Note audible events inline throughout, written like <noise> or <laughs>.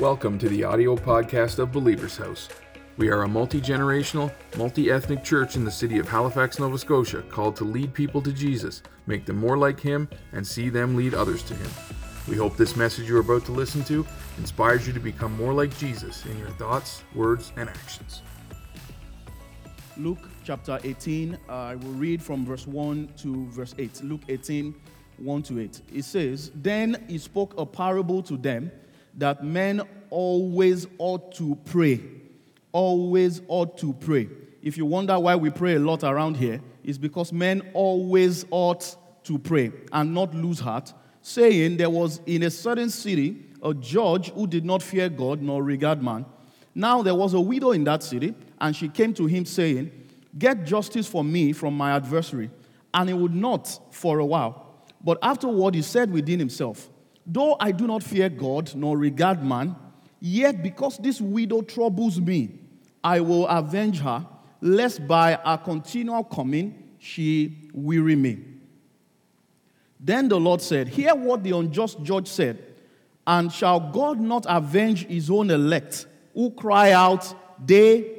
Welcome to the audio podcast of Believer's House. We are a multi generational, multi ethnic church in the city of Halifax, Nova Scotia, called to lead people to Jesus, make them more like Him, and see them lead others to Him. We hope this message you're about to listen to inspires you to become more like Jesus in your thoughts, words, and actions. Luke chapter 18, uh, I will read from verse 1 to verse 8. Luke 18, 1 to 8. It says, Then he spoke a parable to them that men always ought to pray. Always ought to pray. If you wonder why we pray a lot around here, it's because men always ought to pray and not lose heart, saying there was in a certain city a judge who did not fear God nor regard man. Now there was a widow in that city, and she came to him, saying, Get justice for me from my adversary. And he would not for a while. But afterward he said within himself, Though I do not fear God nor regard man, yet because this widow troubles me, I will avenge her, lest by her continual coming she weary me. Then the Lord said, Hear what the unjust judge said, and shall God not avenge his own elect, who cry out day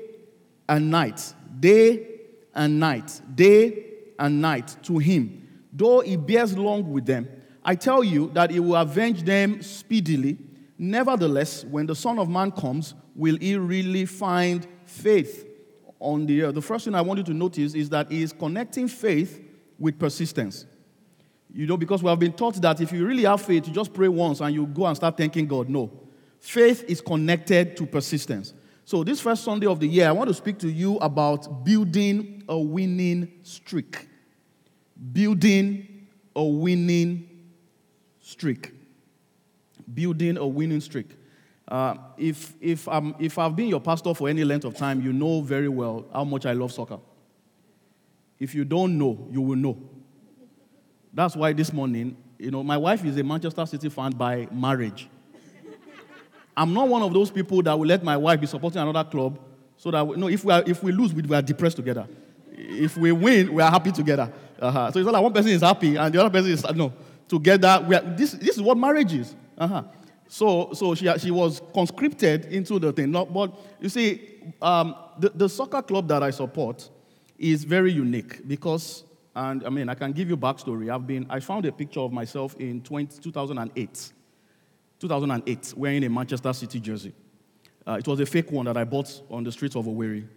and night, day and night, day and night to him, though he bears long with them? I tell you that he will avenge them speedily. Nevertheless, when the Son of Man comes, will he really find faith on the earth? The first thing I want you to notice is that he is connecting faith with persistence. You know, because we have been taught that if you really have faith, you just pray once and you go and start thanking God. No. Faith is connected to persistence. So, this first Sunday of the year, I want to speak to you about building a winning streak. Building a winning streak. Building a winning streak. Uh, if, if, I'm, if I've been your pastor for any length of time, you know very well how much I love soccer. If you don't know, you will know. That's why this morning, you know, my wife is a Manchester City fan by marriage. I'm not one of those people that will let my wife be supporting another club so that, we, no, if we, are, if we lose, we are depressed together. If we win, we are happy together. Uh-huh. So it's not like one person is happy and the other person is, no together. We are, this, this is what marriage is. Uh-huh. So, so she, she was conscripted into the thing. but you see, um, the, the soccer club that I support is very unique because, and I mean, I can give you backstory. I've been, I found a picture of myself in 20, 2008. 2008, wearing a Manchester City jersey. Uh, it was a fake one that I bought on the streets of Owerri.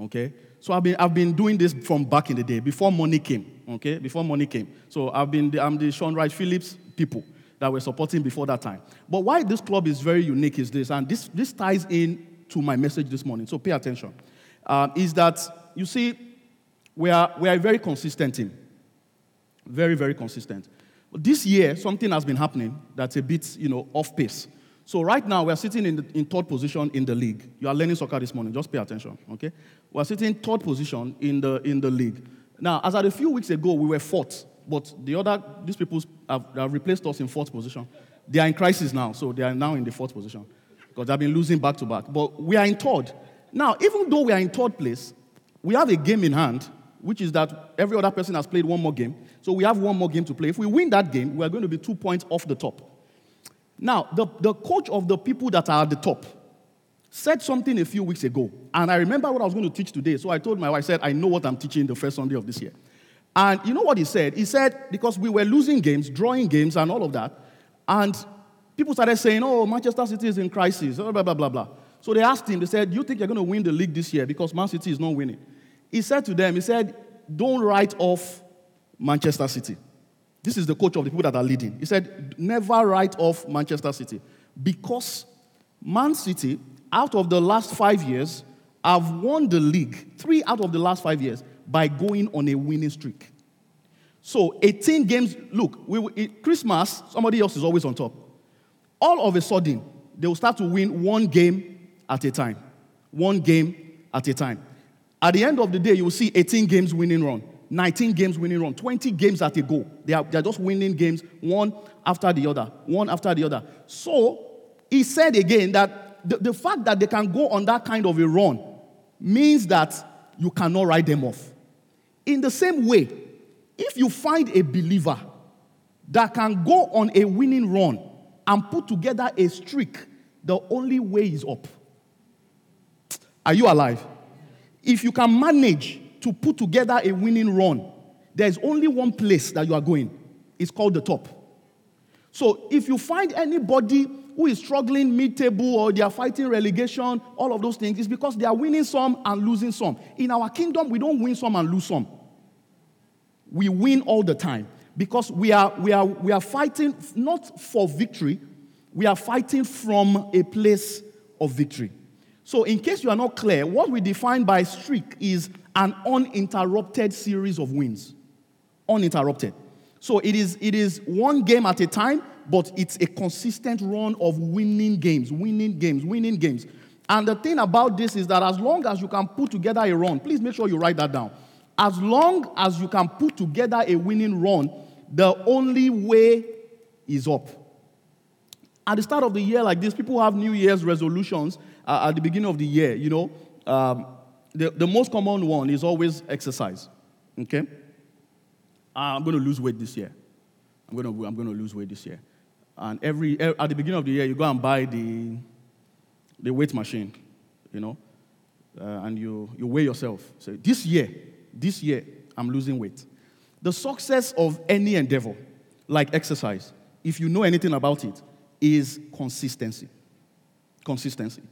Okay? So I've been, I've been doing this from back in the day, before money came okay, before money came. So I've been the, I'm the Shaun Wright-Phillips people that were supporting before that time. But why this club is very unique is this, and this, this ties in to my message this morning, so pay attention, uh, is that, you see, we are, we are a very consistent team. Very, very consistent. This year, something has been happening that's a bit, you know, off pace. So right now, we're sitting in, the, in third position in the league. You are learning soccer this morning, just pay attention, okay? We're sitting third position in the, in the league. Now, as at a few weeks ago, we were fourth, but the other, these people have, have replaced us in fourth position. They are in crisis now, so they are now in the fourth position because they've been losing back to back. But we are in third. Now, even though we are in third place, we have a game in hand, which is that every other person has played one more game. So we have one more game to play. If we win that game, we are going to be two points off the top. Now, the, the coach of the people that are at the top, said something a few weeks ago, and I remember what I was going to teach today. So I told my wife, I said, I know what I'm teaching the first Sunday of this year. And you know what he said? He said, because we were losing games, drawing games, and all of that, and people started saying, oh, Manchester City is in crisis, blah, blah, blah, blah, blah. So they asked him, they said, Do you think you're going to win the league this year because Man City is not winning? He said to them, He said, Don't write off Manchester City. This is the coach of the people that are leading. He said, Never write off Manchester City because Man City out of the last five years, I've won the league, three out of the last five years, by going on a winning streak. So 18 games, look, we, Christmas, somebody else is always on top. All of a sudden, they will start to win one game at a time. One game at a time. At the end of the day, you will see 18 games winning run, 19 games winning run, 20 games at a go. They are, they are just winning games one after the other, one after the other. So he said again that the, the fact that they can go on that kind of a run means that you cannot write them off. In the same way, if you find a believer that can go on a winning run and put together a streak the only way is up. Are you alive? If you can manage to put together a winning run, there's only one place that you are going. It's called the top. So if you find anybody who is struggling mid table or they are fighting relegation, all of those things, it's because they are winning some and losing some. In our kingdom, we don't win some and lose some. We win all the time because we are, we are, we are fighting not for victory, we are fighting from a place of victory. So, in case you are not clear, what we define by streak is an uninterrupted series of wins. Uninterrupted. So, it is, it is one game at a time, but it's a consistent run of winning games, winning games, winning games. And the thing about this is that as long as you can put together a run, please make sure you write that down. As long as you can put together a winning run, the only way is up. At the start of the year, like this, people have New Year's resolutions uh, at the beginning of the year. You know, um, the, the most common one is always exercise. Okay? I'm going to lose weight this year. I'm going to I'm going to lose weight this year. And every, at the beginning of the year, you go and buy the, the weight machine, you know, uh, and you, you weigh yourself. So this year, this year, I'm losing weight. The success of any endeavor, like exercise, if you know anything about it, is consistency. Consistency.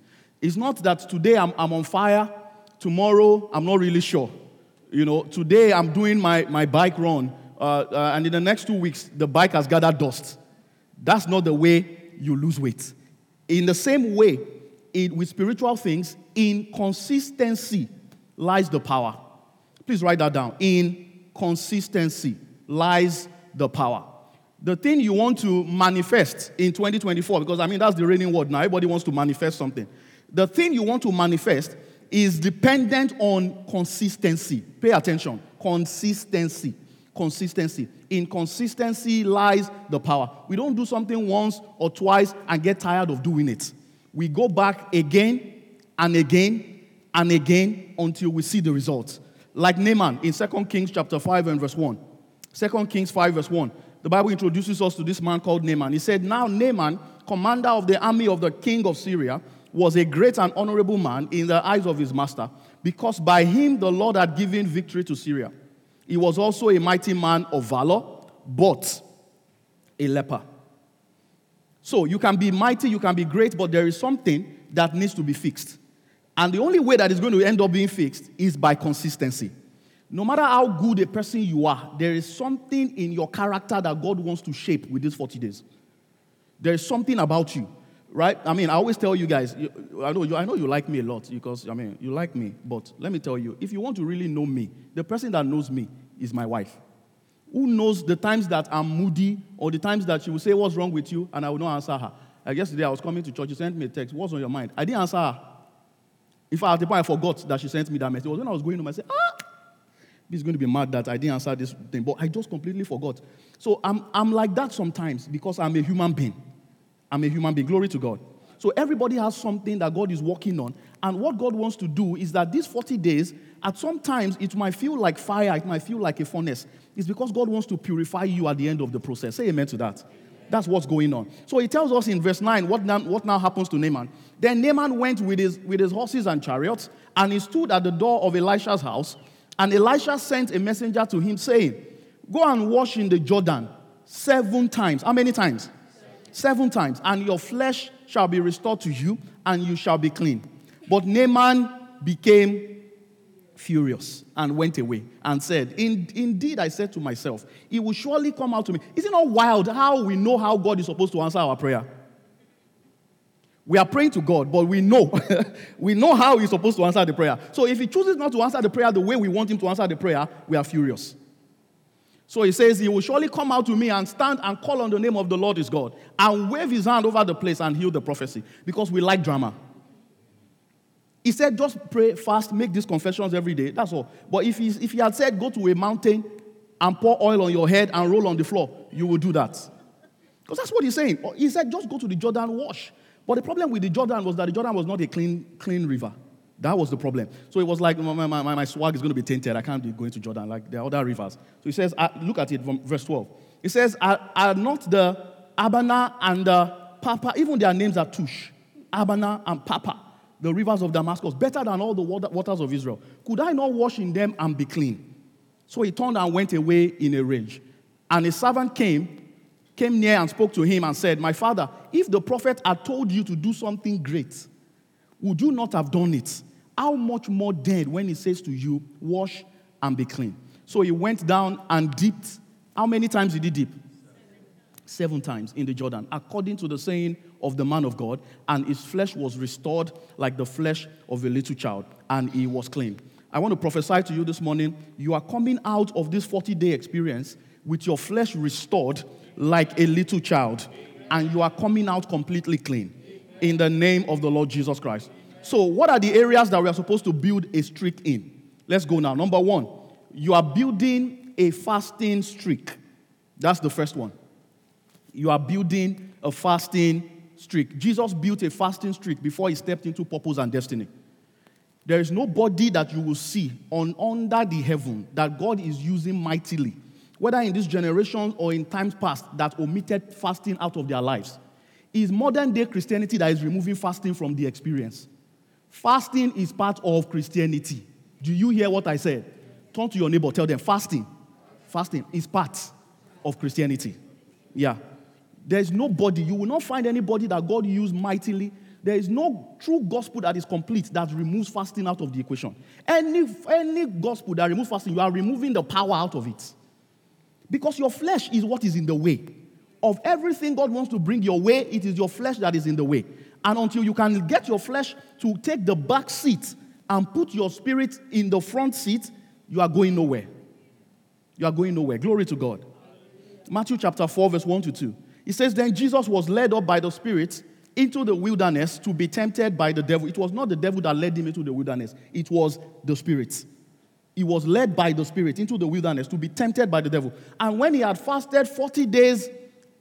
It's not that today I'm, I'm on fire, tomorrow I'm not really sure. You know, today I'm doing my, my bike run, uh, uh, and in the next two weeks, the bike has gathered dust. That's not the way you lose weight. In the same way, it, with spiritual things, in consistency lies the power. Please write that down. In consistency lies the power. The thing you want to manifest in 2024, because I mean, that's the reigning word now. Everybody wants to manifest something. The thing you want to manifest is dependent on consistency. Pay attention. Consistency. Consistency. In consistency lies the power. We don't do something once or twice and get tired of doing it. We go back again and again and again until we see the results. Like Naaman in 2 Kings chapter 5 and verse 1. 2 Kings 5 verse 1. The Bible introduces us to this man called Naaman. He said, Now Naaman, commander of the army of the king of Syria, was a great and honorable man in the eyes of his master, because by him the Lord had given victory to Syria. He was also a mighty man of valor, but a leper. So you can be mighty, you can be great, but there is something that needs to be fixed. And the only way that is going to end up being fixed is by consistency. No matter how good a person you are, there is something in your character that God wants to shape with these 40 days. There is something about you right? I mean, I always tell you guys, you, I, know you, I know you like me a lot because, I mean, you like me, but let me tell you, if you want to really know me, the person that knows me is my wife. Who knows the times that I'm moody or the times that she will say, What's wrong with you? and I will not answer her. Like yesterday, I was coming to church, she sent me a text, What's on your mind? I didn't answer her. In fact, at the point I forgot that she sent me that message. It was when I was going home, I said, Ah, this is going to be mad that I didn't answer this thing, but I just completely forgot. So I'm, I'm like that sometimes because I'm a human being. I'm a human being. Glory to God. So everybody has something that God is working on. And what God wants to do is that these 40 days, at some times, it might feel like fire, it might feel like a furnace. It's because God wants to purify you at the end of the process. Say amen to that. That's what's going on. So he tells us in verse 9 what now, what now happens to Naaman. Then Naaman went with his, with his horses and chariots, and he stood at the door of Elisha's house. And Elisha sent a messenger to him, saying, Go and wash in the Jordan seven times. How many times? Seven times, and your flesh shall be restored to you, and you shall be clean. But Naaman became furious and went away and said, In, Indeed, I said to myself, It will surely come out to me. Is it not wild how we know how God is supposed to answer our prayer? We are praying to God, but we know. <laughs> we know how He's supposed to answer the prayer. So if He chooses not to answer the prayer the way we want Him to answer the prayer, we are furious. So he says, He will surely come out to me and stand and call on the name of the Lord his God and wave his hand over the place and heal the leprosy because we like drama. He said, just pray fast, make these confessions every day. That's all. But if he, if he had said, go to a mountain and pour oil on your head and roll on the floor, you will do that. Because that's what he's saying. He said, just go to the Jordan, wash. But the problem with the Jordan was that the Jordan was not a clean, clean river. That was the problem. So it was like, my, my, my, my swag is going to be tainted. I can't be going to Jordan like there are other rivers. So he says, uh, look at it from verse 12. He says, are, are not the Abana and the Pharpar, even their names are Tush. Abana and Pharpar, the rivers of Damascus, better than all the waters of Israel. Could I not wash in them and be clean? So he turned and went away in a rage. And a servant came, came near and spoke to him and said, My father, if the prophet had told you to do something great, would you not have done it? How much more dead when he says to you, Wash and be clean? So he went down and dipped. How many times did he dip? Seven times in the Jordan, according to the saying of the man of God, and his flesh was restored like the flesh of a little child, and he was clean. I want to prophesy to you this morning you are coming out of this 40 day experience with your flesh restored like a little child, and you are coming out completely clean in the name of the Lord Jesus Christ. So, what are the areas that we are supposed to build a streak in? Let's go now. Number one, you are building a fasting streak. That's the first one. You are building a fasting streak. Jesus built a fasting streak before he stepped into purpose and destiny. There is nobody that you will see on under the heaven that God is using mightily, whether in this generation or in times past, that omitted fasting out of their lives. Is modern day Christianity that is removing fasting from the experience. Fasting is part of Christianity. Do you hear what I said? Turn to your neighbor, tell them fasting. Fasting is part of Christianity. Yeah. There's nobody, you will not find anybody that God used mightily. There is no true gospel that is complete that removes fasting out of the equation. Any, any gospel that removes fasting, you are removing the power out of it. Because your flesh is what is in the way. Of everything God wants to bring your way, it is your flesh that is in the way. And until you can get your flesh to take the back seat and put your spirit in the front seat, you are going nowhere. You are going nowhere. Glory to God. Matthew chapter 4, verse 1 to 2. It says, Then Jesus was led up by the Spirit into the wilderness to be tempted by the devil. It was not the devil that led him into the wilderness, it was the Spirit. He was led by the Spirit into the wilderness to be tempted by the devil. And when he had fasted 40 days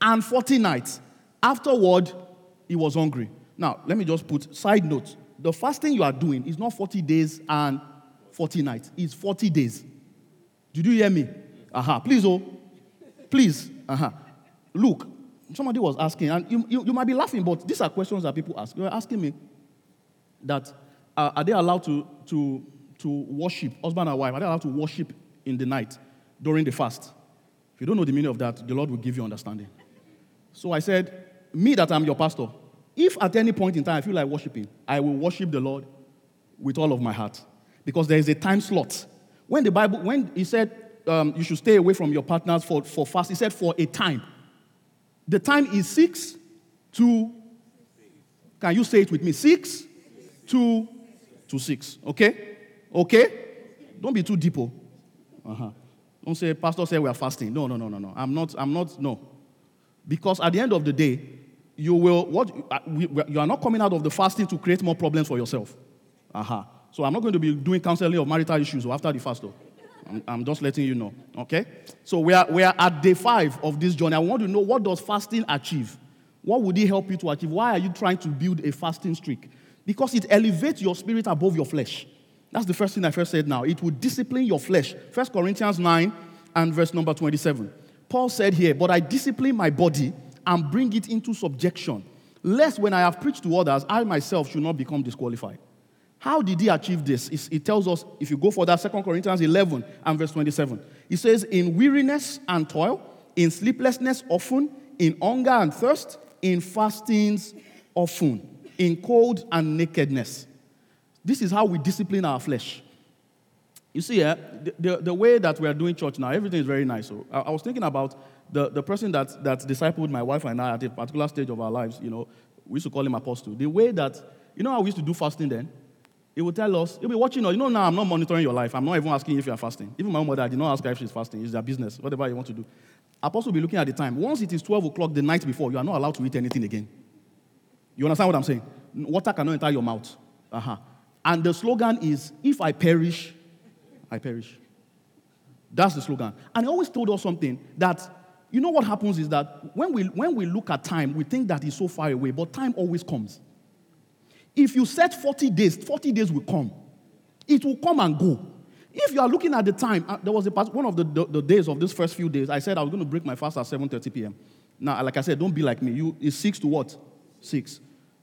and 40 nights, afterward, he was hungry. Now, let me just put side note. The fasting you are doing is not 40 days and 40 nights, it's 40 days. Did you hear me? Aha. Uh-huh. Please, oh. Please. Aha. Uh-huh. Look, somebody was asking, and you, you, you, might be laughing, but these are questions that people ask. They were asking me that uh, are they allowed to, to, to worship, husband and wife, are they allowed to worship in the night during the fast? If you don't know the meaning of that, the Lord will give you understanding. So I said, Me that I'm your pastor, if at any point in time I feel like worshiping, I will worship the Lord with all of my heart. Because there is a time slot. When the Bible, when he said um, you should stay away from your partners for, for fast, he said for a time. The time is 6 to, can you say it with me? 6 to, to 6. Okay? Okay? Don't be too deep. Oh. Uh-huh. Don't say, Pastor said we are fasting. No, no, no, no, no. I'm not, I'm not, no. Because at the end of the day, you will, what, uh, you are not coming out of the fasting to create more problems for yourself. Uh-huh. So I'm not going to be doing counseling of marital issues after the fast, though. I'm, I'm, just letting you know. Okay? So we are, we are at day five of this journey. I want to know what does fasting achieve? What would it help you to achieve? Why are you trying to build a fasting streak? Because it elevates your spirit above your flesh. That's the first thing I first said now. It will discipline your flesh. First Corinthians 9 and verse number 27. Paul said here, But I discipline my body and bring it into subjection, lest when I have preached to others, I myself should not become disqualified. How did he achieve this? It tells us, if you go for that, 2 Corinthians 11 and verse 27. He says, In weariness and toil, in sleeplessness often, in hunger and thirst, in fastings often, in cold and nakedness. This is how we discipline our flesh. You see, uh, the, the, the, way that we are doing church now, everything is very nice. So I, I was thinking about the, the person that, that discipled my wife and I at a particular stage of our lives. You know, we used to call him Apostle. The way that, you know how we used to do fasting then? He would tell us, he'll be watching us. You know, now I'm not monitoring your life. I'm not even asking if you are fasting. Even my mother, I did not ask her if she's fasting. It's their business, whatever you want to do. Apostle will be looking at the time. Once it is 12 o'clock the night before, you are not allowed to eat anything again. You understand what I'm saying? Water cannot enter your mouth. Uh-huh. And the slogan is, if I perish, I perish. That's the slogan. And he always told us something that, you know what happens is that when we, when we look at time, we think that it's so far away, but time always comes. If you set 40 days, 40 days will come. It will come and go. If you are looking at the time, uh, there was a past, one of the, the, the, days of these first few days, I said I was going to break my fast at 7.30 p.m. Now, like I said, don't be like me. You, it's 6 to what? 6.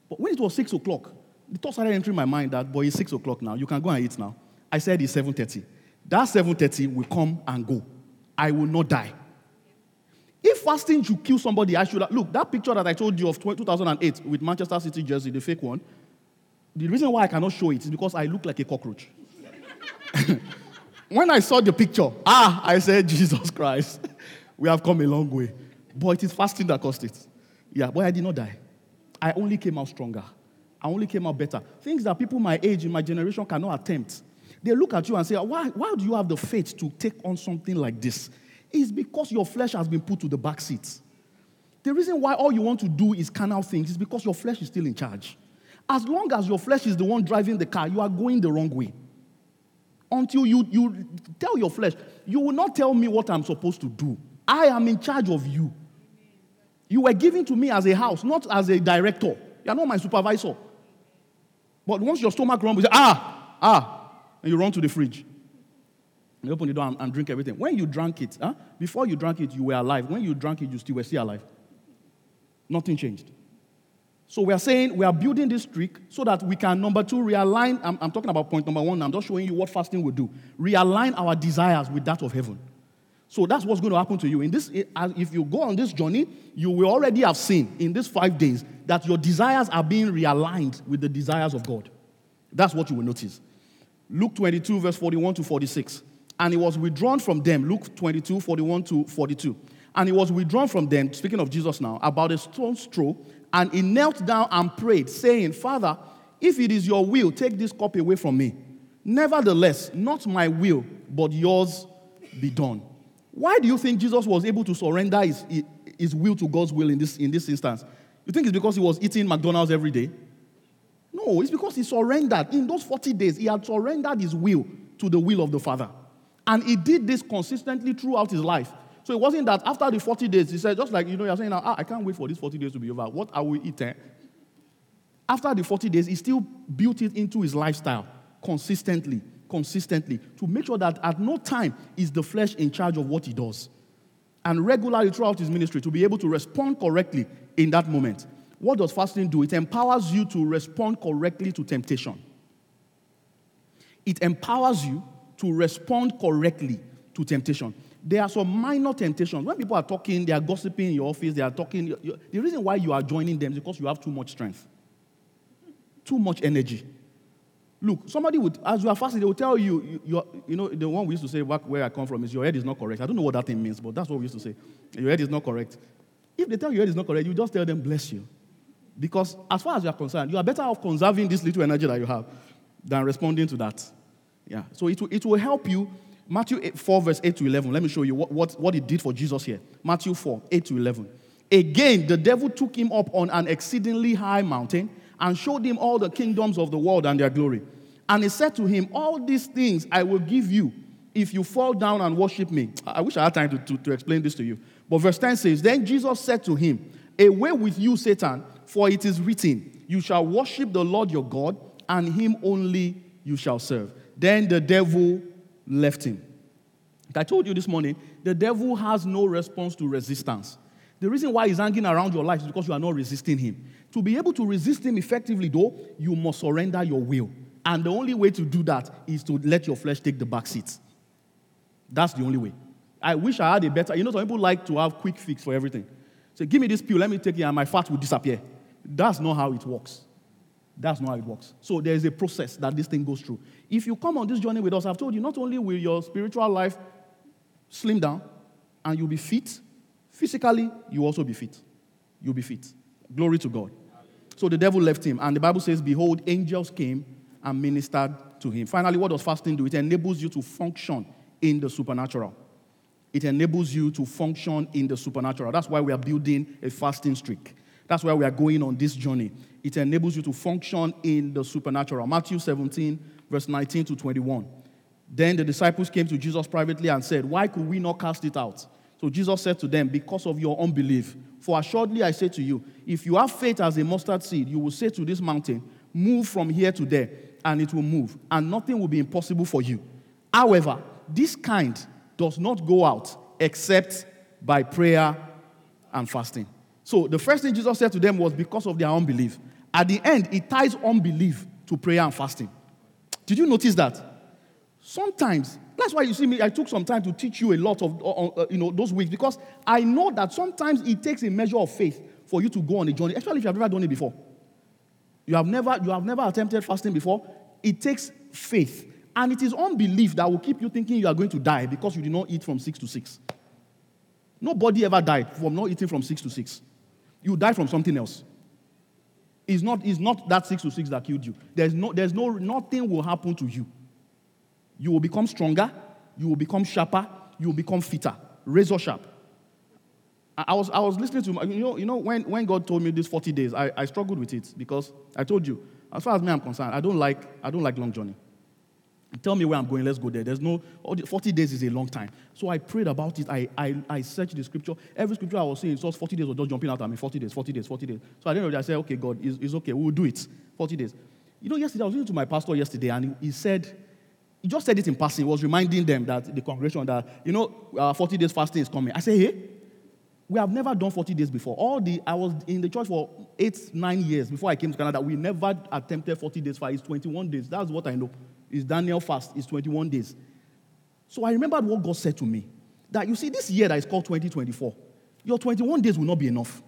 But when it was 6 o'clock, the thought started entering my mind that, boy, it's 6 o'clock now. You can go and eat now. I said it's 7.30. That 7.30 will come and go. I will not die. If fasting should kill somebody, I should have, look, that picture that I told you of 2008 with Manchester City jersey, the fake one, the reason why I cannot show it is because I look like a cockroach. <laughs> when I saw the picture, ah, I said, <laughs> Jesus Christ, <laughs> we have come a long way. But it is fasting that cost it. Yeah, but I did not die. I only came out stronger. I only came out better. Things that people my age in my generation cannot attempt. They look at you and say, why, why do you have the faith to take on something like this? It's because your flesh has been put to the back seat. The reason why all you want to do is carnal things is because your flesh is still in charge. As long as your flesh is the one driving the car, you are going the wrong way. Until you, you tell your flesh, you will not tell me what I'm supposed to do. I am in charge of you. You were given to me as a house, not as a director. You are not my supervisor. But once your stomach rumbles, ah, ah, and you run to the fridge. You open the door and, and drink everything. When you drank it, huh? before you drank it, you were alive. When you drank it, you still were still alive. Nothing changed. So we are saying we are building this trick so that we can, number two, realign. I'm, I'm talking about point number one. I'm just showing you what fasting will do. Realign our desires with that of heaven. So that's what's going to happen to you. In this, if you go on this journey, you will already have seen in these five days that your desires are being realigned with the desires of God. That's what you will notice. Luke 22, verse 41 to 46. And he was withdrawn from them. Luke 22, 41 to 42. And he was withdrawn from them, speaking of Jesus now, about a stone's throw. And he knelt down and prayed, saying, Father, if it is your will, take this cup away from me. Nevertheless, not my will, but yours be done. Why do you think Jesus was able to surrender his, his will to God's will in this, in this instance? You think it's because he was eating McDonald's every day? No, it's because he surrendered. In those 40 days, he had surrendered his will to the will of the Father. And he did this consistently throughout his life. So it wasn't that after the 40 days, he said, just like, you know, you're saying, ah, I can't wait for these 40 days to be over. What are we eating? After the 40 days, he still built it into his lifestyle consistently consistently to make sure that at no time is the flesh in charge of what he does. And regularly throughout his ministry to be able to respond correctly in that moment. What does fasting do? It empowers you to respond correctly to temptation. It empowers you to respond correctly to temptation. There are some minor temptations. When people are talking, they are gossiping in your office, they are talking. The reason why you are joining them is because you have too much strength, too much energy. Look, somebody would, as you are fasting, they will tell you, you, you know, the one we used to say back where I come from is your head is not correct. I don't know what that thing means, but that's what we used to say. Your head is not correct. If they tell you your head is not correct, you just tell them, bless you. Because as far as you are concerned, you are better off conserving this little energy that you have than responding to that. Yeah. So it will, it will help you. Matthew 8, 4, verse 8 to 11. Let me show you what, what, what it did for Jesus here. Matthew 4, 8 to 11. Again, the devil took him up on an exceedingly high mountain and showed him all the kingdoms of the world and their glory. And he said to him, All these things I will give you if you fall down and worship me. I wish I had time to, to, to explain this to you. But verse 10 says, Then Jesus said to him, Away with you, Satan, for it is written, You shall worship the Lord your God, and him only you shall serve. Then the devil left him. I told you this morning, the devil has no response to resistance. The reason why he's hanging around your life is because you are not resisting him. To be able to resist him effectively, though, you must surrender your will. And the only way to do that is to let your flesh take the back seat. That's the only way. I wish I had a better, you know, some people like to have quick fix for everything. Say, give me this pill, let me take it, and my fat will disappear. That's not how it works. That's not how it works. So there is a process that this thing goes through. If you come on this journey with us, I've told you, not only will your spiritual life slim down and you'll be fit, physically, you also be fit. You'll be fit. Glory to God. So the devil left him, and the Bible says, Behold, angels came and ministered to him. Finally, what does fasting do? It enables you to function in the supernatural. It enables you to function in the supernatural. That's why we are building a fasting streak. That's why we are going on this journey. It enables you to function in the supernatural. Matthew 17, verse 19 to 21. Then the disciples came to Jesus privately and said, Why could we not cast it out? So Jesus said to them, Because of your unbelief. For assuredly I say to you, if you have faith as a mustard seed, you will say to this mountain, Move from here to there, and it will move, and nothing will be impossible for you. However, this kind does not go out except by prayer and fasting. So the first thing Jesus said to them was because of their unbelief. At the end, it ties unbelief to prayer and fasting. Did you notice that? Sometimes, that's why you see me, I took some time to teach you a lot of, uh, uh, you know, those weeks because I know that sometimes it takes a measure of faith for you to go on a journey, especially if you have never done it before. You have never, you have never attempted fasting before. It takes faith. And it is unbelief that will keep you thinking you are going to die because you did not eat from six to six. Nobody ever died from not eating from six to six. You die from something else. It's not, it's not that six to six that killed you. There's no, there's no, nothing will happen to you. You will become stronger, you will become sharper, you will become fitter, razor sharp. I was, I was listening to, you know, you know when, when God told me this 40 days, I, I struggled with it because I told you, as far as me I'm concerned, I don't like, I don't like long journey. Tell me where I'm going, let's go there. There's no, 40 days is a long time. So I prayed about it. I, I, I searched the scripture. Every scripture I was saying, so 40 days was just jumping out at me 40 days, 40 days, 40 days. So I didn't know, I said, okay, God, it's, it's okay, we'll do it. 40 days. You know, yesterday, I was listening to my pastor yesterday, and he, said, he just said it in passing. He was reminding them that the congregation that, you know, uh, 40 days fasting is coming. I said, hey, we have never done 40 days before. All the I was in the church for eight, nine years before I came to Canada. We never attempted 40 days fast. It's 21 days. That's what I know. It's Daniel fast. It's 21 days. So I remembered what God said to me. That you see, this year that is called 2024, your 21 days will not be enough.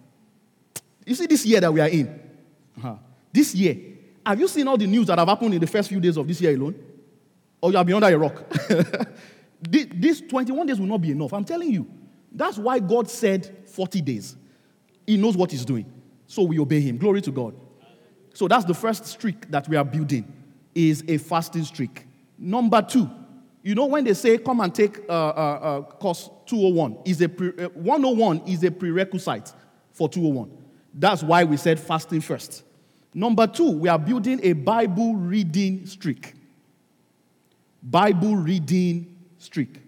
You see, this year that we are in, uh-huh. this year, have you seen all the news that have happened in the first few days of this year alone? Or you have been under a rock? <laughs> this 21 days will not be enough. I'm telling you. That's why God said 40 days. He knows what He's doing. So we obey Him. Glory to God. So that's the first streak that we are building is a fasting streak. Number two, you know when they say come and take uh, uh, uh, course 201 is a pre- uh, 101 is a prerequisite for 201. That's why we said fasting first. Number two, we are building a Bible reading streak. Bible reading streak.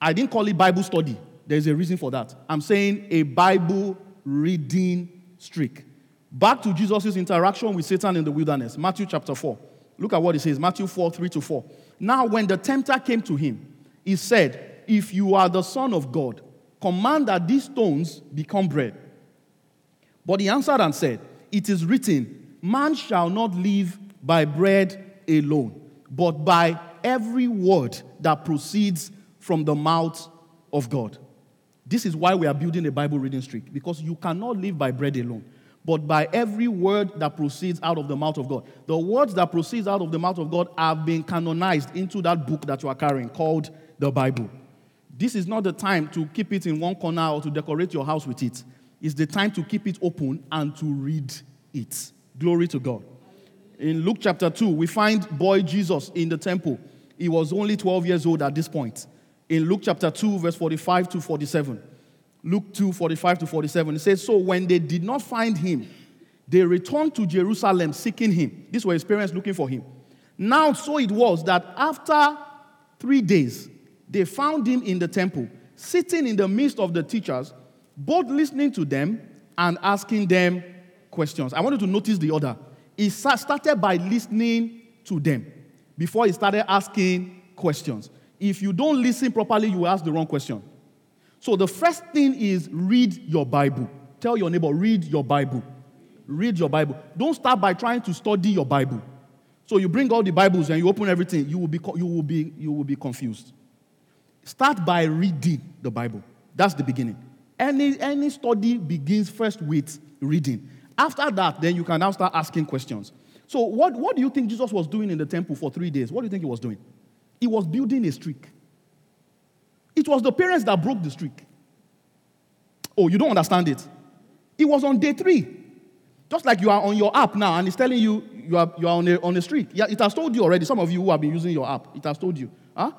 I didn't call it Bible study there's a reason for that. I'm saying a Bible reading streak. Back to Jesus' interaction with Satan in the wilderness, Matthew chapter 4. Look at what it says Matthew 4 3 to 4. Now, when the tempter came to him, he said, If you are the Son of God, command that these stones become bread. But he answered and said, It is written, Man shall not live by bread alone, but by every word that proceeds from the mouth of God. This is why we are building a Bible reading streak, because you cannot live by bread alone, but by every word that proceeds out of the mouth of God. The words that proceeds out of the mouth of God have been canonized into that book that you are carrying called the Bible. This is not the time to keep it in one corner or to decorate your house with it. It's the time to keep it open and to read it. Glory to God. In Luke chapter 2, we find boy Jesus in the temple. He was only 12 years old at this point in Luke chapter 2, verse 45 to 47. Luke 2, 45 to 47. It says, So when they did not find him, they returned to Jerusalem seeking him. These were his parents looking for him. Now, so it was that after three days, they found him in the temple, sitting in the midst of the teachers, both listening to them and asking them questions. I want you to notice the order. He started by listening to them before he started asking questions. If you don't listen properly, you will ask the wrong question. So the first thing is read your Bible. Tell your neighbor, read your Bible. Read your Bible. Don't start by trying to study your Bible. So you bring all the Bibles and you open everything, you will be, you will be, you will be confused. Start by reading the Bible. That's the beginning. Any, any study begins first with reading. After that, then you can now start asking questions. So, what, what do you think Jesus was doing in the temple for three days? What do you think he was doing? He was building a streak. It was the parents that broke the streak. Oh, you don't understand it? It was on day three. Just like you are on your app now and it's telling you you are, you are on, a, on a streak. Yeah, it has told you already. Some of you who have been using your app, it has told you. Huh?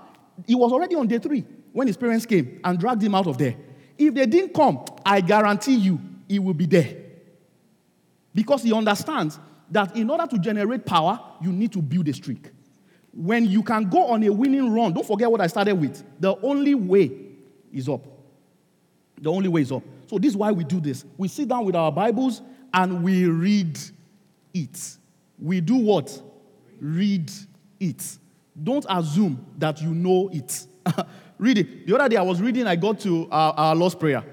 He was already on day three when his parents came and dragged him out of there. If they didn't come, I guarantee you he will be there. Because he understands that in order to generate power, you need to build a streak when you can go on a winning run, don't forget what I started with. The only way is up. The only way is up. So, this is why we do this. We sit down with our Bibles and we read it. We do what? Read it. Don't assume that you know it. <laughs> read it. The other day I was reading, I got to our, our Lord's Prayer.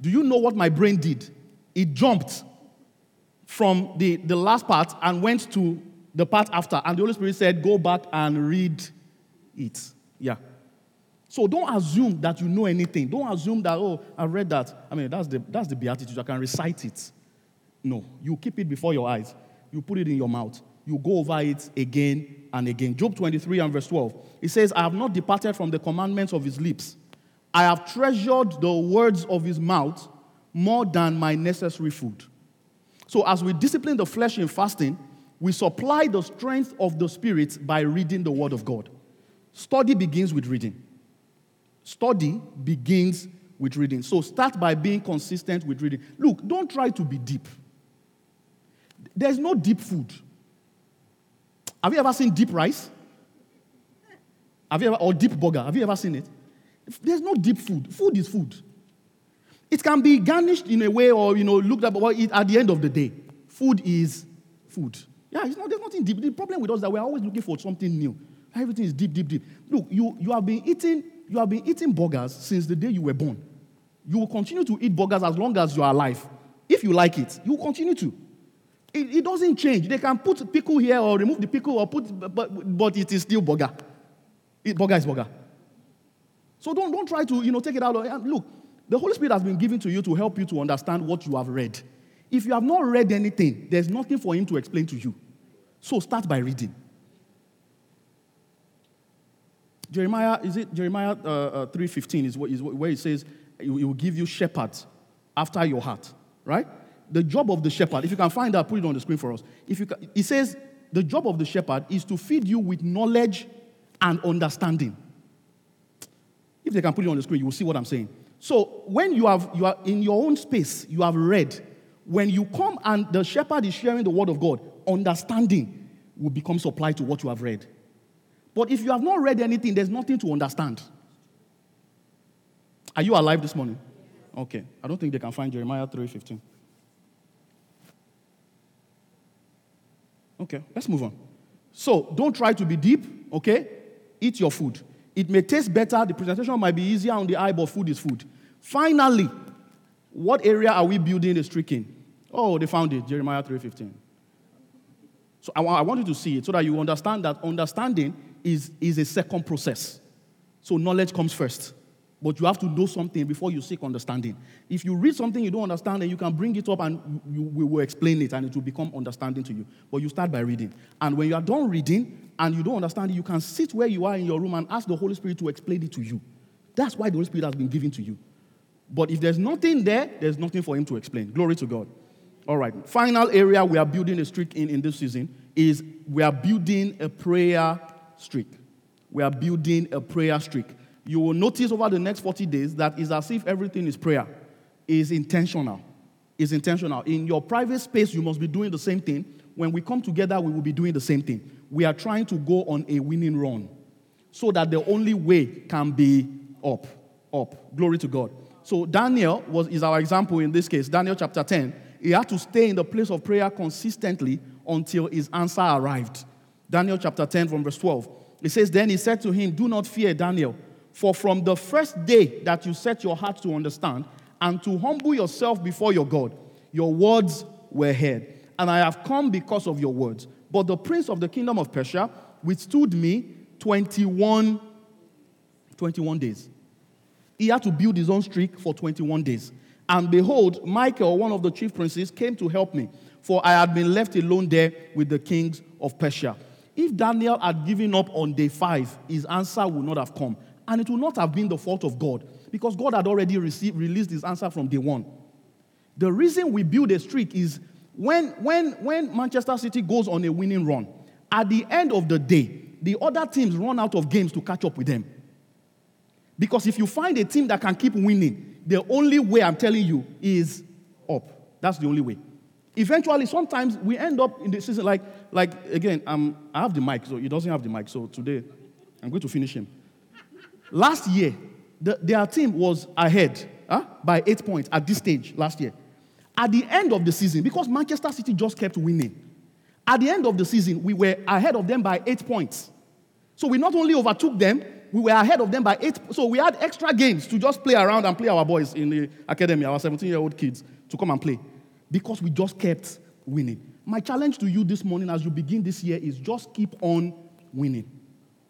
Do you know what my brain did? It jumped from the, the last part and went to the part after. And the Holy Spirit said, Go back and read it. Yeah. So don't assume that you know anything. Don't assume that, oh, I read that. I mean, that's the, that's the beatitude. I can recite it. No. You keep it before your eyes, you put it in your mouth, you go over it again and again. Job 23 and verse 12. It says, I have not departed from the commandments of his lips. I have treasured the words of his mouth more than my necessary food. So, as we discipline the flesh in fasting, we supply the strength of the spirit by reading the word of God. Study begins with reading. Study begins with reading. So, start by being consistent with reading. Look, don't try to be deep. There's no deep food. Have you ever seen deep rice? Have you ever, or deep burger? Have you ever seen it? There's no deep food. Food is food. It can be garnished in a way or, you know, looked at, at the end of the day, food is food. Yeah, it's not, there's nothing deep. The problem with us is that we're always looking for something new. Everything is deep, deep, deep. Look, you, you, have been eating, you have been eating burgers since the day you were born. You will continue to eat burgers as long as you are alive. If you like it, you will continue to. It, it, doesn't change. They can put pickle here or remove the pickle or put, but, but it is still burger. It, burger is burger. So don't, don't try to, you know, take it out. Of, look, the Holy Spirit has been given to you to help you to understand what you have read. If you have not read anything, there's nothing for him to explain to you. So start by reading. Jeremiah, is it Jeremiah uh, uh, 3.15 is, what, is where it says, he will give you shepherds after your heart, right? the job of the shepherd, if you can find that, put it on the screen for us. If you can, it says the job of the shepherd is to feed you with knowledge and understanding. If they can put it on the screen, you will see what I'm saying. So when you have you are in your own space, you have read. When you come and the shepherd is sharing the word of God, understanding will become supplied to what you have read. But if you have not read anything, there's nothing to understand. Are you alive this morning? Okay. I don't think they can find Jeremiah 3:15. Okay, let's move on. So don't try to be deep, okay? Eat your food. It may taste better, the presentation might be easier on the eye, but food is food. Finally, what area are we building a streak in? Oh, they found it, Jeremiah 3.15. So I, I want you to see it so that you understand that understanding is, is a second process. So knowledge comes first. But you have to know something before you seek understanding. If you read something you don't understand, then you can bring it up and you, we will explain it and it will become understanding to you. But you start by reading. And when you are done reading and you don't understand it, you can sit where you are in your room and ask the Holy Spirit to explain it to you. That's why the Holy Spirit has been given to you. But if there's nothing there, there's nothing for Him to explain. Glory to God. All right. Final area we are building a streak in in this season is we are building a prayer streak. We are building a prayer streak you will notice over the next 40 days that it's as if everything is prayer, is intentional. Is intentional. In your private space, you must be doing the same thing. When we come together, we will be doing the same thing. We are trying to go on a winning run so that the only way can be up. Up. Glory to God. So Daniel was, is our example in this case. Daniel chapter 10. He had to stay in the place of prayer consistently until his answer arrived. Daniel chapter 10 from verse 12. It says, Then he said to him, Do not fear, Daniel. For from the first day that you set your heart to understand and to humble yourself before your God, your words were heard. And I have come because of your words. But the prince of the kingdom of Persia withstood me 21, 21 days. He had to build his own streak for 21 days. And behold, Michael, one of the chief princes, came to help me, for I had been left alone there with the kings of Persia. If Daniel had given up on day five, his answer would not have come. And it would not have been the fault of God because God had already received, released his answer from day one. The reason we build a streak is when, when, when Manchester City goes on a winning run, at the end of the day, the other teams run out of games to catch up with them. Because if you find a team that can keep winning, the only way I'm telling you is up. That's the only way. Eventually, sometimes we end up in the season like, like again, um, I have the mic, so he doesn't have the mic. So today, I'm going to finish him. Last year, the, their team was ahead huh, by eight points at this stage last year. At the end of the season, because Manchester City just kept winning, at the end of the season, we were ahead of them by eight points. So we not only overtook them, we were ahead of them by eight. So we had extra games to just play around and play our boys in the academy, our 17 year old kids, to come and play. Because we just kept winning. My challenge to you this morning as you begin this year is just keep on winning.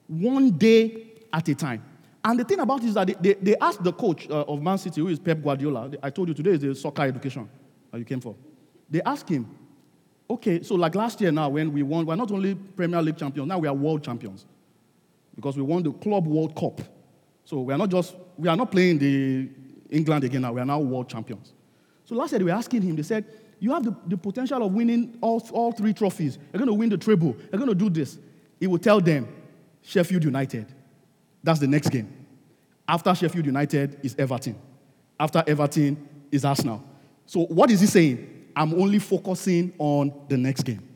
One day at a time. And the thing about it is that they, they, they asked the coach uh, of Man City, who is Pep Guardiola, I told you today is the soccer education that you came for. They asked him, okay, so like last year now when we won, we're not only Premier League champions, now we are world champions. Because we won the Club World Cup. So we are not just, we are not playing the England again now, we are now world champions. So last year they were asking him, they said, you have the, the potential of winning all, all three trophies. You're going to win the treble. You're going to do this. He will tell them, Sheffield United. That's the next game. After Sheffield United is Everton. After Everton is Arsenal. So what is he saying? I'm only focusing on the next game.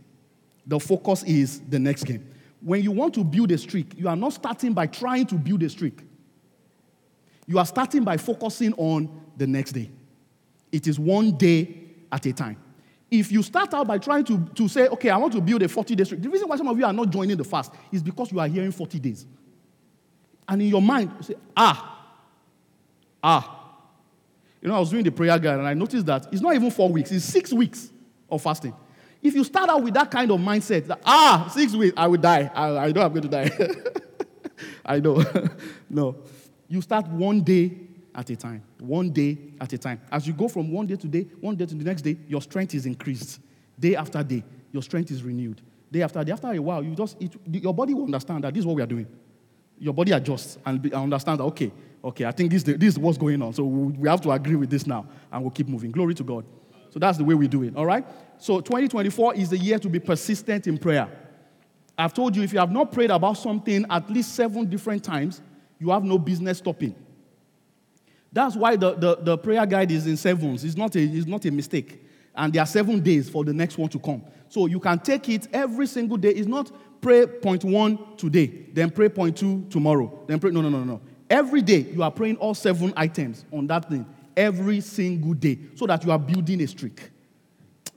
The focus is the next game. When you want to build a streak, you are not starting by trying to build a streak. You are starting by focusing on the next day. It is one day at a time. If you start out by trying to, to say, okay, I want to build a 40 day streak, the reason why some of you are not joining the fast is because you are hearing 40 days. And in your mind, you say, ah, ah. You know, I was doing the prayer guide and I noticed that it's not even four weeks, it's six weeks of fasting. If you start out with that kind of mindset, that, ah, six weeks, I will die. I, I know I'm going to die. <laughs> I know. <laughs> no. You start one day at a time. One day at a time. As you go from one day to day, one day to the next day, your strength is increased. Day after day, your strength is renewed. Day after day. After a while, you just it, your body will understand that this is what we are doing. Your body adjusts and be, understands that okay, okay, I think this, this is what's going on. So we have to agree with this now, and we'll keep moving. Glory to God. So that's the way we do it. All right. So 2024 is the year to be persistent in prayer. I've told you if you have not prayed about something at least seven different times, you have no business stopping. That's why the, the, the, prayer guide is in sevens. It's not, a, it's not a mistake. And there are seven days for the next one to come. So you can take it every single day. It's not pray point one today, then pray point two tomorrow, then pray. No, no, no, no. Every day you are praying all seven items on that thing every single day so that you are building a streak.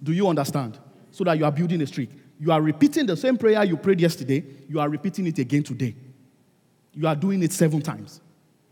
Do you understand? So that you are building a streak. You are repeating the same prayer you prayed yesterday, you are repeating it again today. You are doing it seven times.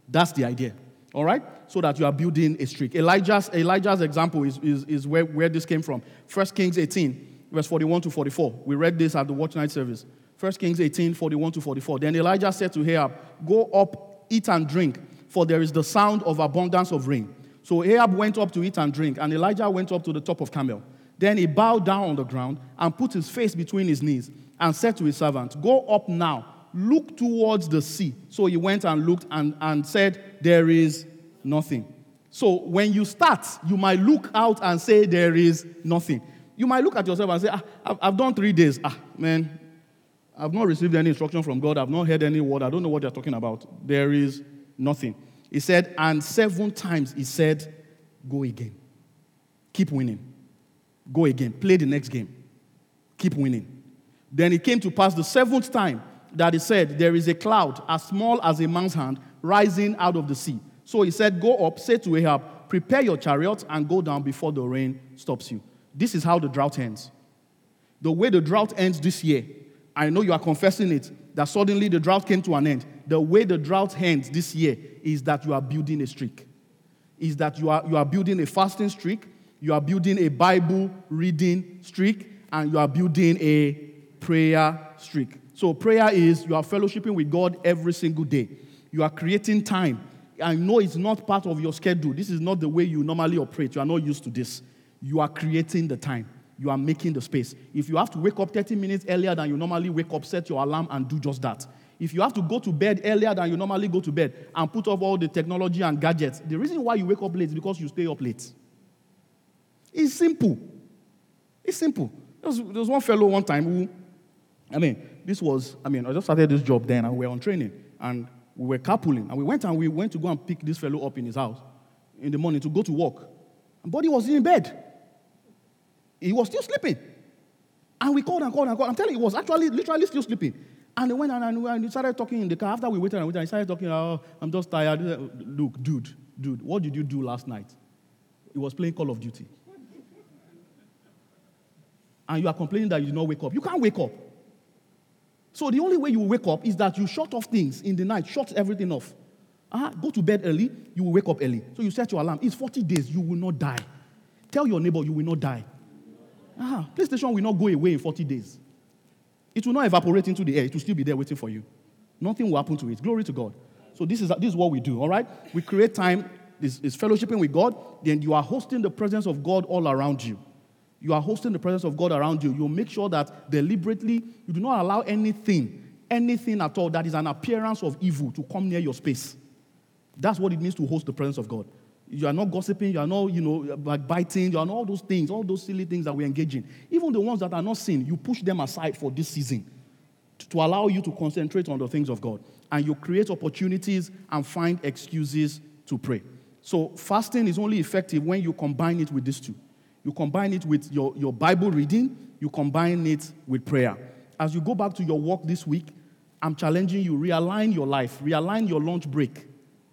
That's the idea. All right? So that you are building a streak. Elijah's, Elijah's example is, is, is where, where this came from. 1 Kings 18, verse 41 to 44. We read this at the watch night service. 1 Kings 18, 41 to 44. Then Elijah said to Ahab, Go up, eat and drink, for there is the sound of abundance of rain. So Ahab went up to eat and drink, and Elijah went up to the top of Carmel. Then he bowed down on the ground and put his face between his knees and said to his servant, Go up now Look towards the sea. So he went and looked and, and said, There is nothing. So when you start, you might look out and say, There is nothing. You might look at yourself and say, ah, I've, I've done three days. Ah, man, I've not received any instruction from God. I've not heard any word. I don't know what they're talking about. There is nothing. He said, and seven times he said, Go again. Keep winning. Go again. Play the next game. Keep winning. Then it came to pass the seventh time that he said, There is a cloud as small as a man's hand rising out of the sea. So he said, Go up, say to Ahab, Prepare your chariot and go down before the rain stops you. This is how the drought ends. The way the drought ends this year, I know you are confessing it, that suddenly the drought came to an end. The way the drought ends this year is that you are building a streak. Is that you are, you are building a fasting streak, you are building a Bible reading streak, and you are building a prayer streak. So, prayer is you are fellowshipping with God every single day. You are creating time. I know it's not part of your schedule. This is not the way you normally operate. You are not used to this. You are creating the time. You are making the space. If you have to wake up 30 minutes earlier than you normally wake up, set your alarm and do just that. If you have to go to bed earlier than you normally go to bed and put off all the technology and gadgets, the reason why you wake up late is because you stay up late. It's simple. It's simple. There was, there was one fellow one time who, I mean, this was, I mean, I just started this job then and we were on training and we were carpooling and we went and we went to go and pick this fellow up in his house in the morning to go to work. And Buddy was in bed. He was still sleeping. And we called and called and called. I'm telling you, he was actually literally still sleeping. And he went and, he started talking in the car. After we waited and waited, he started talking, oh, I'm just tired. Look, dude, dude, what did you do last night? He was playing Call of Duty. and you are complaining that you did not wake up. You can't wake up. So the only way you wake up is that you shut off things in the night, shut everything off. Uh-huh. Go to bed early, you will wake up early. So you set your alarm. It's 40 days, you will not die. Tell your neighbor you will not die. Ah, PlayStation will not go away in 40 days. It will not evaporate into the air. It will still be there waiting for you. Nothing will happen to it. Glory to God. So this is, this is what we do, all right? We create time, this is fellowshipping with God, then you are hosting the presence of God all around you. You are hosting the presence of God around you. You'll make sure that deliberately you do not allow anything, anything at all that is an appearance of evil to come near your space. That's what it means to host the presence of God. You are not gossiping, you are not, you know, biting, you are not all those things, all those silly things that we engage in. Even the ones that are not sin, you push them aside for this season to, to allow you to concentrate on the things of God. And you create opportunities and find excuses to pray. So fasting is only effective when you combine it with these two. You combine it with your, your Bible reading, you combine it with prayer. As you go back to your work this week, I'm challenging you, realign your life, realign your lunch break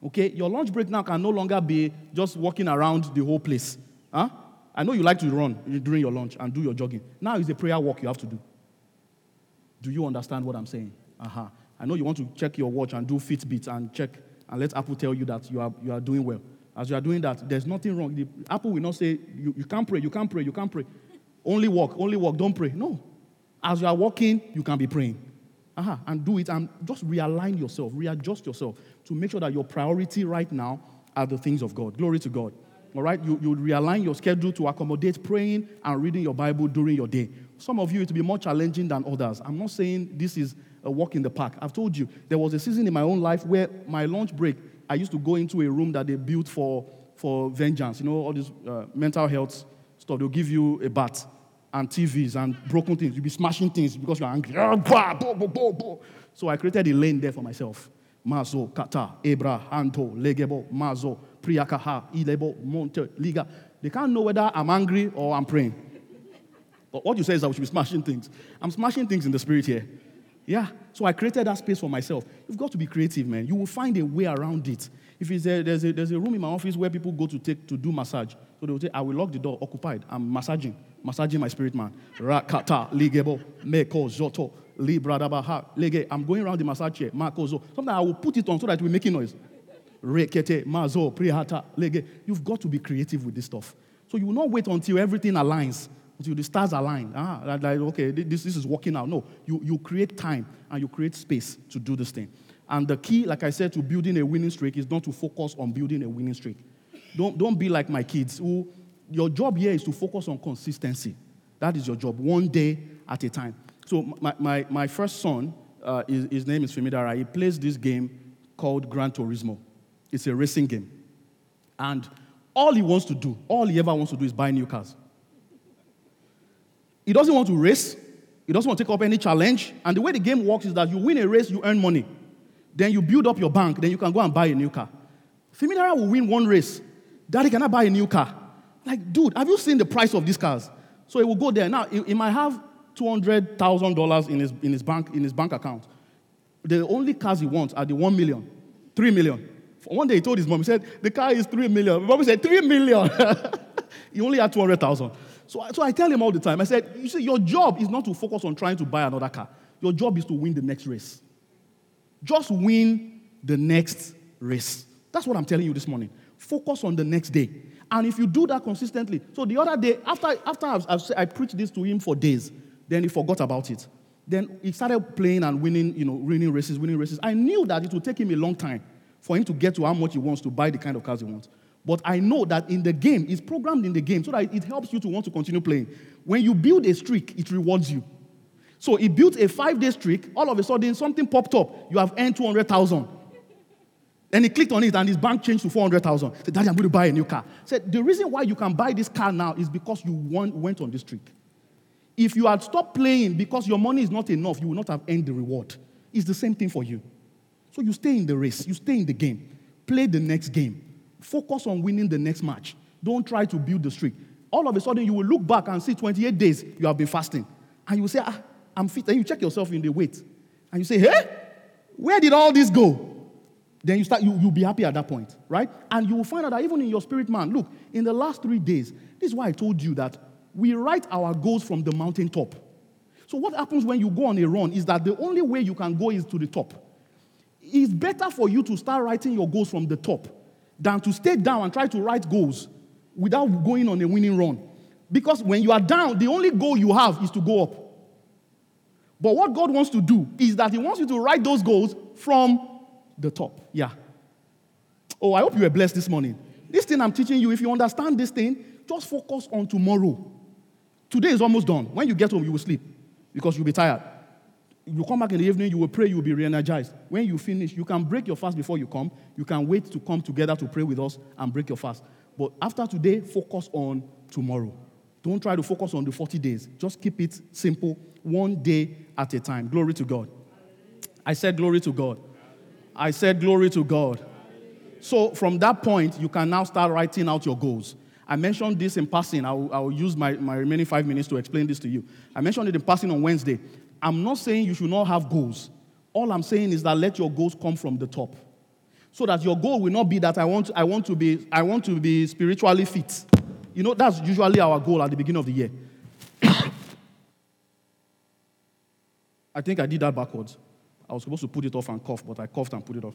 Okay, your lunch break now can no longer be just walking around the whole place. Huh? I know you like to run during your lunch and do your jogging. Now is a prayer walk you have to do. Do you understand what I'm saying? Uh-huh. I know you want to check your watch and do Fitbit and check and let Apple tell you that you are, you are doing well. As you are doing that, there's nothing wrong. The, Apple will not say, you, you can't pray, you can't pray, you can't pray. Only walk, only walk, don't pray. No. As you are walking, you can be praying. Uh-huh. And do it and just realign yourself, readjust yourself to make sure that your priority right now are the things of God. Glory to God. All right? You, you realign your schedule to accommodate praying and reading your Bible during your day. Some of you, it will be more challenging than others. I'm not saying this is a walk in the park. I've told you, there was a season in my own life where my lunch break, I used to go into a room that they built for, for vengeance. You know, all this uh, mental health stuff. They'll give you a bath and TVs and broken things. You'll be smashing things because you're angry. Ah, so I created a lane there for myself. Mazo, Kata, Ebra, Anto, Legebo, Mazo, Priakaha, Ilebo, Monte, Liga. They can't know whether I'm angry or I'm praying. But what you say is that we should be smashing things. I'm smashing things in the spirit here. Yeah. So I created that space for myself. You've got to be creative, man. You will find a way around it. If it's a, there's, a, there's a room in my office where people go to take to do massage. So they will say, I will lock the door, occupied. I'm massaging, massaging my spirit man. Rakata, ligebo, meko, zoto, libradabaha, lege. I'm going around the massage chair, makozo. Sometimes I will put it on so that will make noise. Rekete, mazo, prihata, lege. You've got to be creative with this stuff. So you will not wait until everything aligns until the stars align. Ah, like, okay, this, this is working out. No, you, you create time and you create space to do this thing. And the key, like I said, to building a winning streak is not to focus on building a winning streak. Don't, don't be like my kids who, your job here is to focus on consistency. That is your job, one day at a time. So my, my, my first son, uh, his, his name is Femidara. He plays this game called Gran Turismo. It's a racing game. And all he wants to do, all he ever wants to do is buy new cars. He doesn't want to race. He doesn't want to take up any challenge. And the way the game works is that you win a race, you earn money. Then you build up your bank, then you can go and buy a new car. Femidara will win one race. Daddy, can I buy a new car? Like, dude, have you seen the price of these cars? So he will go there. Now, he, he might have $200,000 in his, in, his bank, in his bank account. The only cars he wants are the 1 million, 3 million. One day he told his mom, he said, the car is 3 million. Mom said, 3 million. <laughs> he only had 200,000. So, so I tell him all the time, I said, you see, your job is not to focus on trying to buy another car. Your job is to win the next race. Just win the next race. That's what I'm telling you this morning. Focus on the next day. And if you do that consistently, so the other day, after, after I've, I've, i preached this to him for days, then he forgot about it. Then he started playing and winning, you know, winning races, winning races. I knew that it would take him a long time for him to get to how much he wants to buy the kind of cars he wants. But I know that in the game, it's programmed in the game so that it helps you to want to continue playing. When you build a streak, it rewards you. So he built a five day streak. All of a sudden, something popped up. You have earned 200,000. Then he clicked on it and his bank changed to 400,000. Said, Daddy, I'm going to buy a new car. Said, the reason why you can buy this car now is because you won, went on this streak. If you had stopped playing because your money is not enough, you would not have earned the reward. It's the same thing for you. So you stay in the race, you stay in the game, play the next game. Focus on winning the next match. Don't try to build the streak. All of a sudden, you will look back and see 28 days you have been fasting. And you will say, ah, I'm fit. And you check yourself in the weight. And you say, hey, where did all this go? Then you start, you, you'll be happy at that point, right? And you will find out that even in your spirit man, look, in the last three days, this is why I told you that we write our goals from the mountaintop. So what happens when you go on a run is that the only way you can go is to the top. It's better for you to start writing your goals from the top than to stay down and try to write goals without going on a winning run. Because when you are down, the only goal you have is to go up. But what God wants to do is that He wants you to write those goals from the top. Yeah. Oh, I hope you were blessed this morning. This thing I'm teaching you, if you understand this thing, just focus on tomorrow. Today is almost done. When you get home, you will sleep because you'll be tired. You come back in the evening, you will pray, you will be re energized. When you finish, you can break your fast before you come. You can wait to come together to pray with us and break your fast. But after today, focus on tomorrow. Don't try to focus on the 40 days. Just keep it simple, one day at a time. Glory to God. I said, Glory to God. I said, Glory to God. So from that point, you can now start writing out your goals. I mentioned this in passing. I will, I will use my, my remaining five minutes to explain this to you. I mentioned it in passing on Wednesday. I'm not saying you should not have goals. All I'm saying is that let your goals come from the top. So that your goal will not be that I want, I want, to, be, I want to be spiritually fit. You know, that's usually our goal at the beginning of the year. <coughs> I think I did that backwards. I was supposed to put it off and cough, but I coughed and put it off.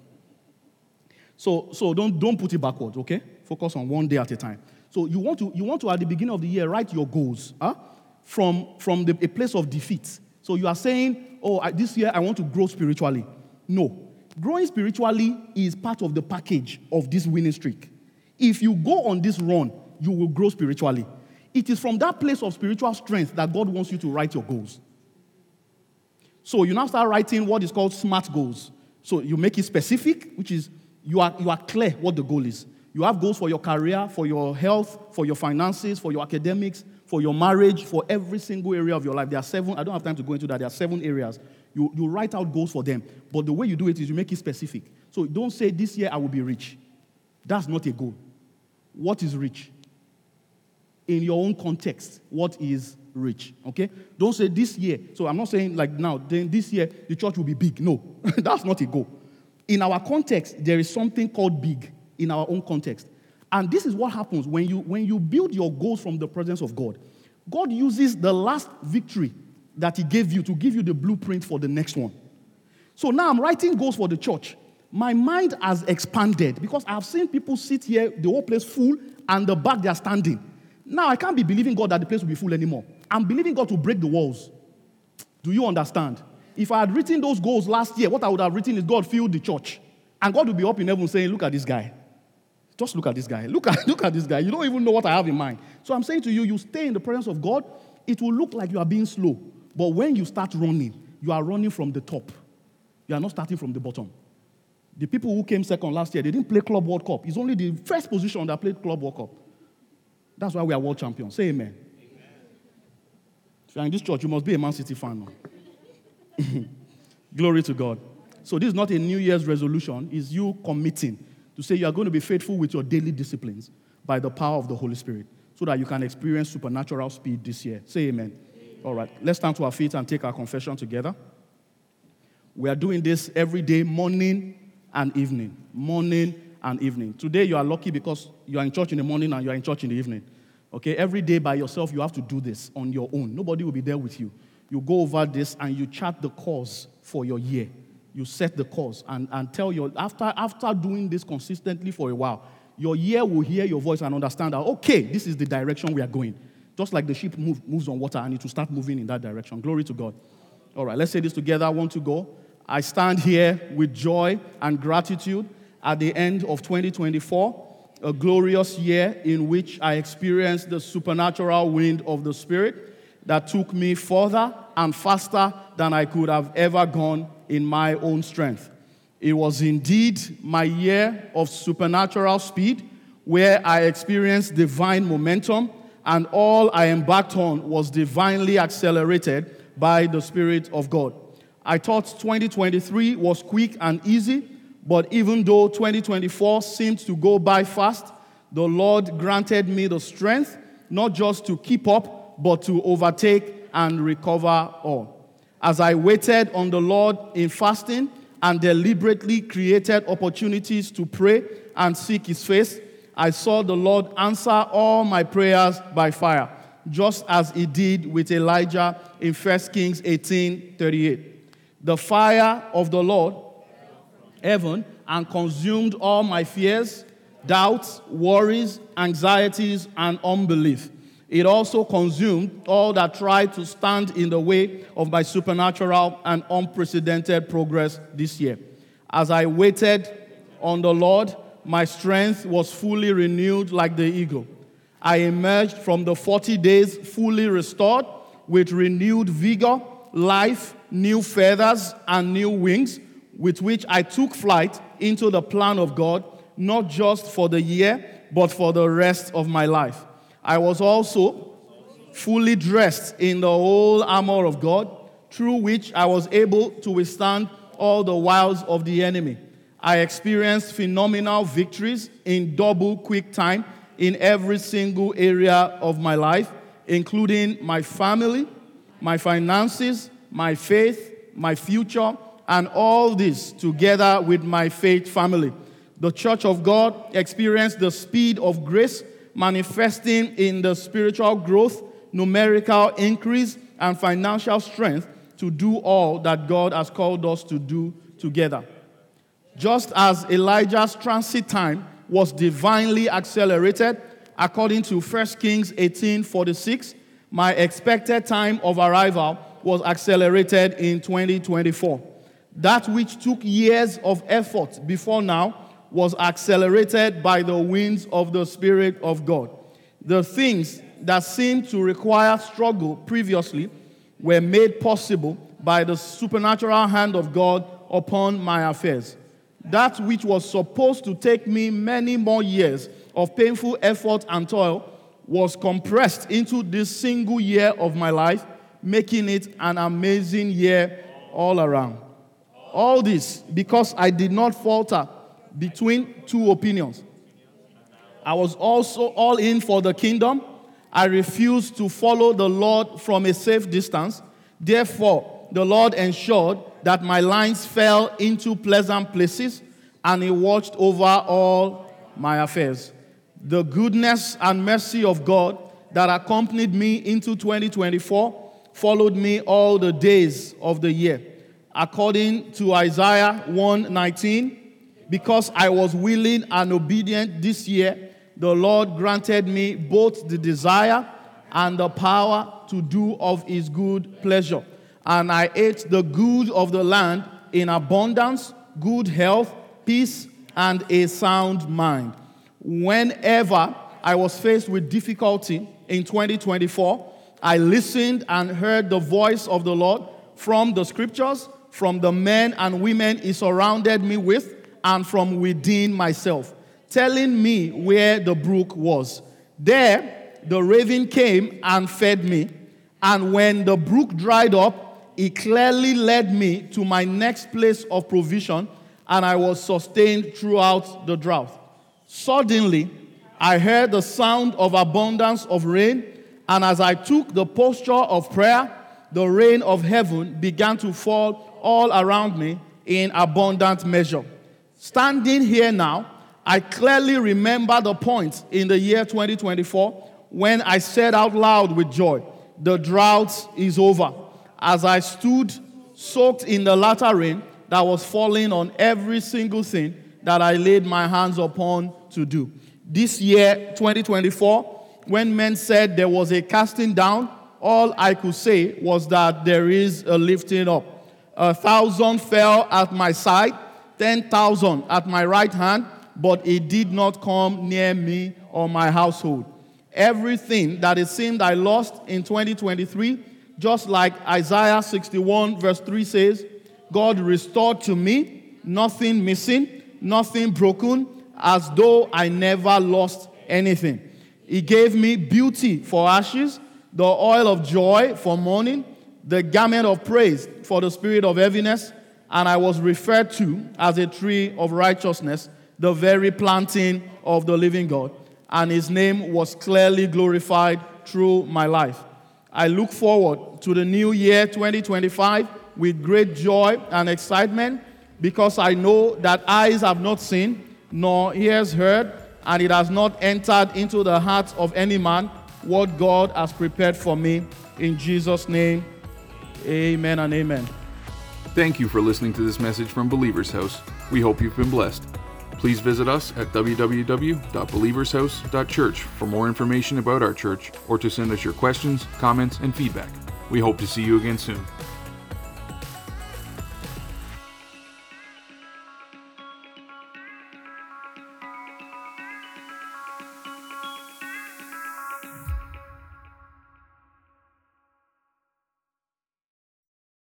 So, so don't, don't put it backwards, okay? Focus on one day at a time. So you want to, you want to at the beginning of the year, write your goals huh? from, from the, a place of defeat. So you are saying, oh, I, this year I want to grow spiritually. No. Growing spiritually is part of the package of this winning streak. If you go on this run, you will grow spiritually. It is from that place of spiritual strength that God wants you to write your goals. So you now start writing what is called SMART goals. So you make it specific, which is you are, you are clear what the goal is. You have goals for your career, for your health, for your finances, for your academics, for your marriage, for every single area of your life. There are seven, I don't have time to go into that. There are seven areas. You, you write out goals for them. But the way you do it is you make it specific. So don't say, This year I will be rich. That's not a goal. What is rich? In your own context, what is rich? Okay? Don't say this year. So I'm not saying like now, then this year the church will be big. No, <laughs> that's not a goal. In our context, there is something called big in our own context. And this is what happens when you, when you build your goals from the presence of God. God uses the last victory that He gave you to give you the blueprint for the next one. So now I'm writing goals for the church. My mind has expanded because I've seen people sit here, the whole place full, and the back they are standing. Now I can't be believing God that the place will be full anymore. I'm believing God to break the walls. Do you understand? If I had written those goals last year, what I would have written is God filled the church. And God will be up in heaven saying, Look at this guy. Just look at this guy. Look at, <laughs> look at this guy. You don't even know what I have in mind. So I'm saying to you, you stay in the presence of God, it will look like you are being slow. But when you start running, you are running from the top. You are not starting from the bottom. The people who came second last year, they didn't play Club World Cup. It's only the first position that played Club World Cup. That's why we are world champions. Say amen. If you're in this church, you must be a Man City fan. <laughs> Glory to God. So this is not a New Year's resolution, it's you committing to say you are going to be faithful with your daily disciplines by the power of the Holy Spirit so that you can experience supernatural speed this year. Say amen. amen. All right, let's stand to our feet and take our confession together. We are doing this every day, morning and evening. Morning and evening. Today you are lucky because you are in church in the morning and you are in church in the evening. Okay, every day by yourself, you have to do this on your own. Nobody will be there with you. You go over this and you chart the course for your year you set the course and, and tell your, after, after doing this consistently for a while, your ear will hear your voice and understand that, okay, this is the direction we are going. Just like the ship move, moves on water and it will start moving in that direction. Glory to God. All right, let's say this together. I want to go. I stand here with joy and gratitude at the end of 2024, a glorious year in which I experienced the supernatural wind of the Spirit that took me further and faster than I could have ever gone in my own strength. It was indeed my year of supernatural speed where I experienced divine momentum, and all I embarked on was divinely accelerated by the Spirit of God. I thought 2023 was quick and easy, but even though 2024 seemed to go by fast, the Lord granted me the strength not just to keep up, but to overtake and recover all. As I waited on the Lord in fasting and deliberately created opportunities to pray and seek His face, I saw the Lord answer all my prayers by fire, just as He did with Elijah in 1 Kings 18 38. The fire of the Lord, heaven, and consumed all my fears, doubts, worries, anxieties, and unbelief. It also consumed all that tried to stand in the way of my supernatural and unprecedented progress this year. As I waited on the Lord, my strength was fully renewed like the eagle. I emerged from the 40 days fully restored with renewed vigor, life, new feathers, and new wings, with which I took flight into the plan of God, not just for the year, but for the rest of my life. I was also fully dressed in the whole armor of God, through which I was able to withstand all the wiles of the enemy. I experienced phenomenal victories in double quick time in every single area of my life, including my family, my finances, my faith, my future, and all this together with my faith family. The church of God experienced the speed of grace manifesting in the spiritual growth, numerical increase, and financial strength to do all that God has called us to do together. Just as Elijah's transit time was divinely accelerated, according to 1 Kings 18:46, my expected time of arrival was accelerated in 2024. That which took years of effort before now was accelerated by the winds of the Spirit of God. The things that seemed to require struggle previously were made possible by the supernatural hand of God upon my affairs. That which was supposed to take me many more years of painful effort and toil was compressed into this single year of my life, making it an amazing year all around. All this because I did not falter between two opinions. I was also all in for the kingdom. I refused to follow the Lord from a safe distance. Therefore, the Lord ensured that my lines fell into pleasant places and He watched over all my affairs. The goodness and mercy of God that accompanied me into 2024 followed me all the days of the year. According to Isaiah 1:19, because I was willing and obedient this year, the Lord granted me both the desire and the power to do of his good pleasure. And I ate the good of the land in abundance, good health, peace, and a sound mind. Whenever I was faced with difficulty in 2024, I listened and heard the voice of the Lord from the scriptures, from the men and women he surrounded me with, and from within myself, telling me where the brook was. There, the raven came and fed me, and when the brook dried up, he clearly led me to my next place of provision, and I was sustained throughout the drought. Suddenly, I heard the sound of abundance of rain, and as I took the posture of prayer, the rain of heaven began to fall all around me in abundant measure. Standing here now, I clearly remember the point in the year 2024 when I said out loud with joy, The drought is over. As I stood soaked in the latter rain that was falling on every single thing that I laid my hands upon to do. This year, 2024, when men said there was a casting down, all I could say was that there is a lifting up. A thousand fell at my side 10,000 at my right hand, but it did not come near me or my household. Everything that it seemed I lost in 2023, just like Isaiah 61, verse 3 says, God restored to me, nothing missing, nothing broken, as though I never lost anything. He gave me beauty for ashes, the oil of joy for mourning, the garment of praise for the spirit of heaviness, and I was referred to as a tree of righteousness, the very planting of the living God. And his name was clearly glorified through my life. I look forward to the new year 2025 with great joy and excitement because I know that eyes have not seen, nor ears heard, and it has not entered into the heart of any man what God has prepared for me. In Jesus' name, amen and amen. Thank you for listening to this message from Believer's House. We hope you've been blessed. Please visit us at www.believershouse.church for more information about our church or to send us your questions, comments, and feedback. We hope to see you again soon.